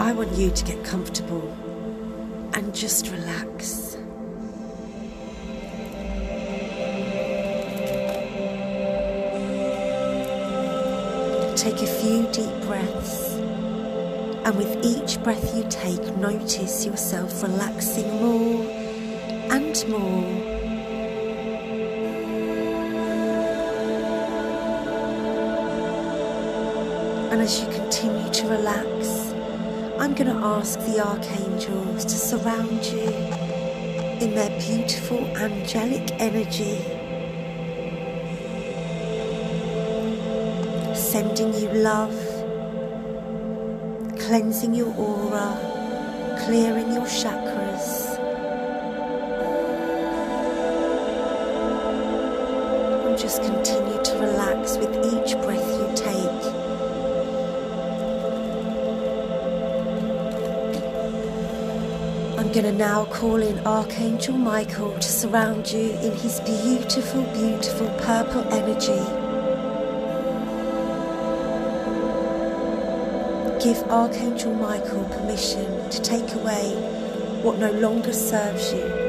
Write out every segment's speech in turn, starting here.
I want you to get comfortable and just relax. Take a few deep breaths, and with each breath you take, notice yourself relaxing more and more. And as you continue to relax, I'm going to ask the archangels to surround you in their beautiful angelic energy, sending you love, cleansing your aura, clearing your chakras. And just continue to relax with each breath you take. I'm going to now call in Archangel Michael to surround you in his beautiful, beautiful purple energy. Give Archangel Michael permission to take away what no longer serves you.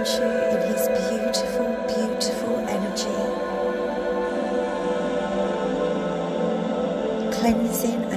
In his beautiful, beautiful energy, cleansing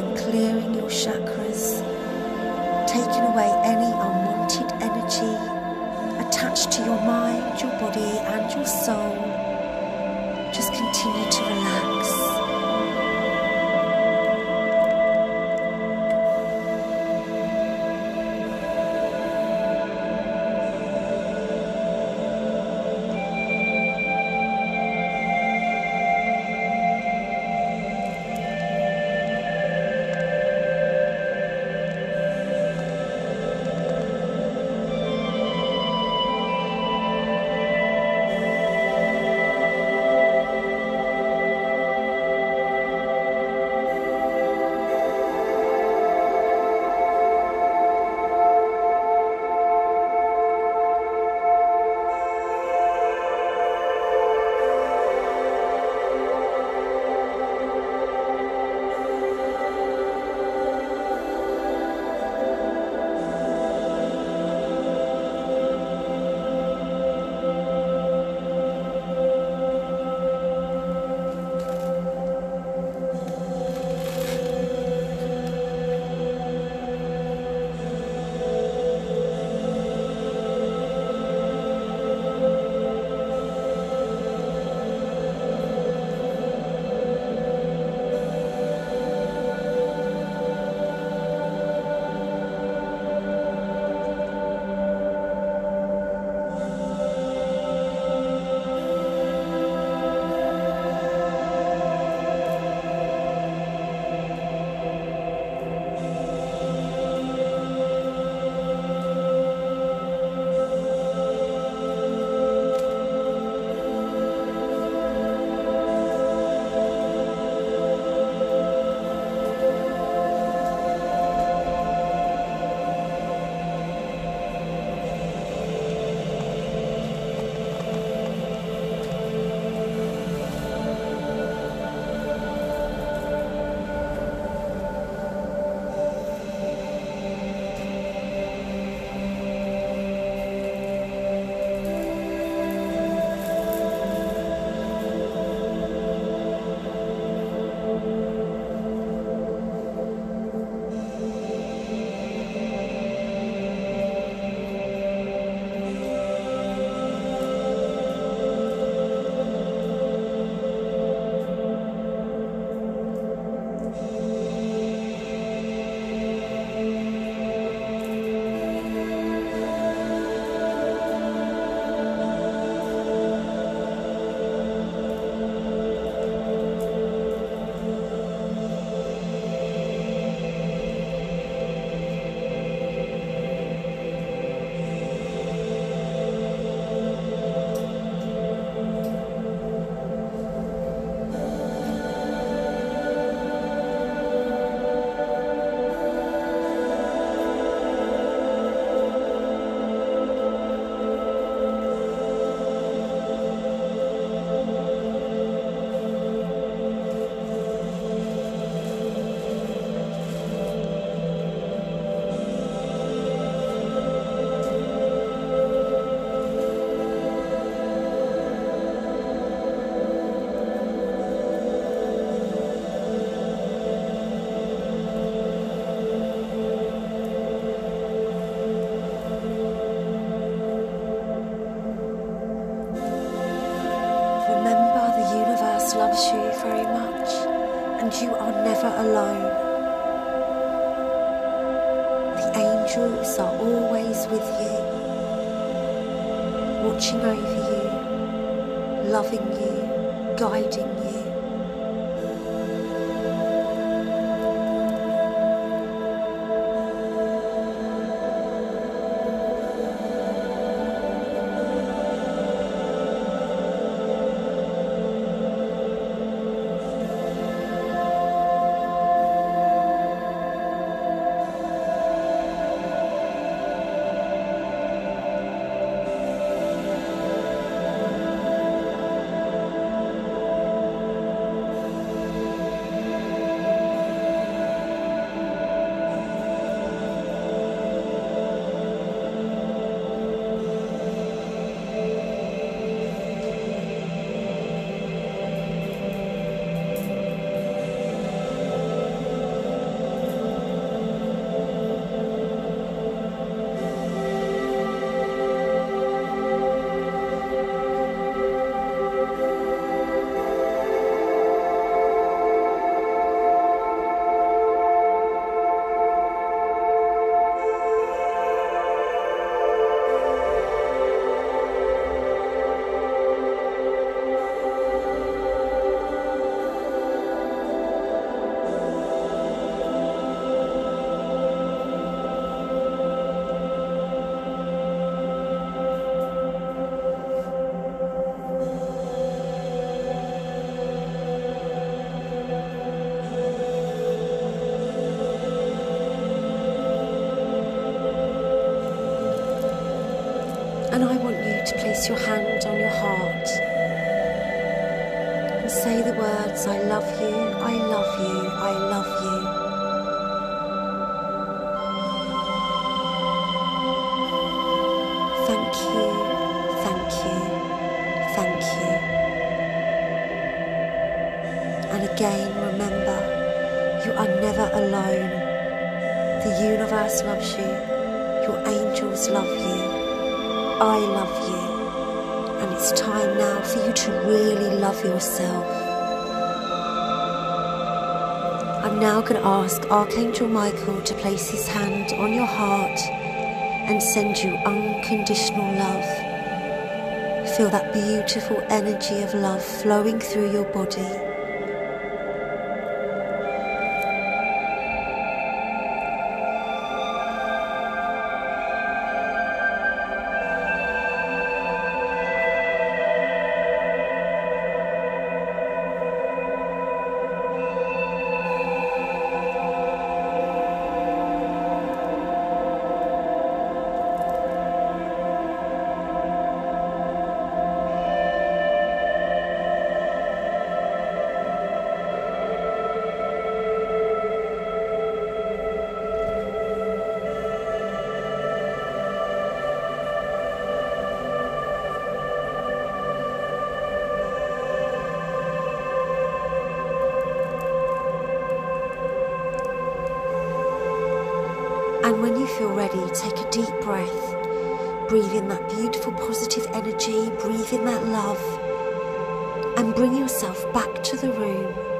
The angels are always with you, watching over you, loving you, guiding you. Place your hand on your heart and say the words, I love you, I love you, I love you. Thank you, thank you, thank you. And again, remember, you are never alone. The universe loves you, your angels love you. I love you. And it's time now for you to really love yourself. I'm now going to ask Archangel Michael to place his hand on your heart and send you unconditional love. Feel that beautiful energy of love flowing through your body. And when you feel ready, take a deep breath. Breathe in that beautiful positive energy, breathe in that love, and bring yourself back to the room.